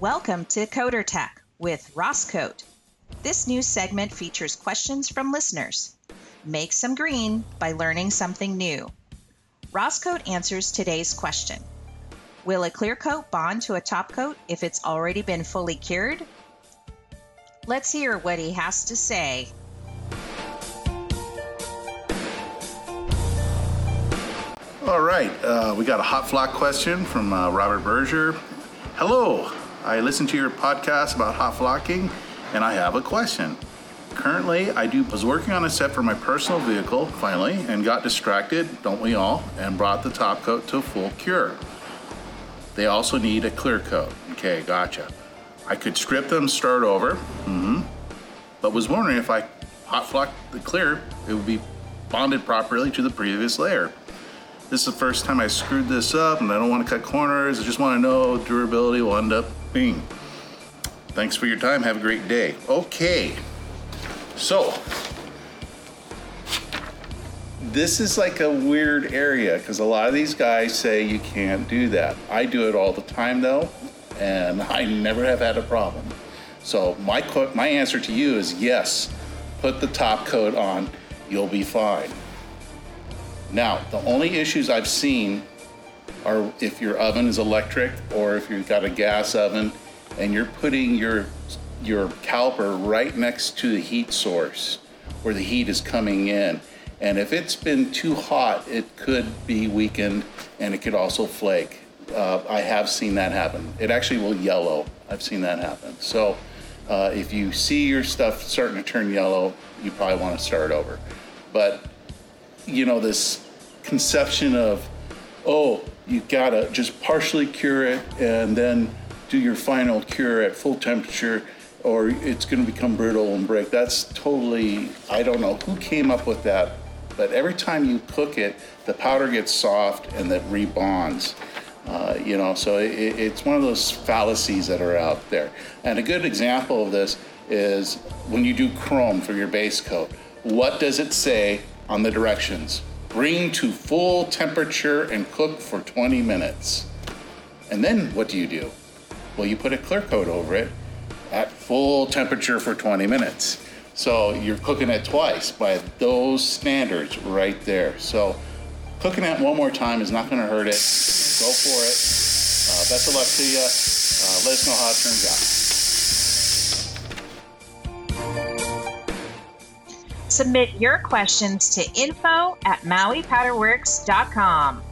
Welcome to Coder Tech with Ross Coat. This new segment features questions from listeners. Make some green by learning something new. Ross Coat answers today's question Will a clear coat bond to a top coat if it's already been fully cured? Let's hear what he has to say. All right, uh, we got a hot flock question from uh, Robert Berger. Hello, I listened to your podcast about hot flocking, and I have a question. Currently, I do was working on a set for my personal vehicle finally, and got distracted, don't we all, and brought the top coat to a full cure. They also need a clear coat. Okay, gotcha. I could strip them, start over, hmm but was wondering if I hot flock the clear, it would be bonded properly to the previous layer. This is the first time I screwed this up and I don't want to cut corners. I just want to know durability will end up being. Thanks for your time. Have a great day. Okay. So, this is like a weird area because a lot of these guys say you can't do that. I do it all the time though, and I never have had a problem. So my my answer to you is yes. Put the top coat on, you'll be fine. Now, the only issues I've seen are if your oven is electric or if you've got a gas oven and you're putting your your caliper right next to the heat source where the heat is coming in. And if it's been too hot, it could be weakened and it could also flake. Uh, I have seen that happen. It actually will yellow. I've seen that happen. So uh, if you see your stuff starting to turn yellow, you probably want to start over. But you know, this conception of, oh, you gotta just partially cure it and then do your final cure at full temperature or it's gonna become brittle and break. That's totally, I don't know who came up with that, but every time you cook it, the powder gets soft and it rebonds. Uh, you know, so it, it's one of those fallacies that are out there. And a good example of this is when you do chrome for your base coat. What does it say on the directions. Bring to full temperature and cook for 20 minutes. And then what do you do? Well, you put a clear coat over it at full temperature for 20 minutes. So you're cooking it twice by those standards right there. So cooking it one more time is not going to hurt it. Go for it. Uh, best of luck to you. Uh, let us know how it turns out. Submit your questions to info at mauipowderworks.com.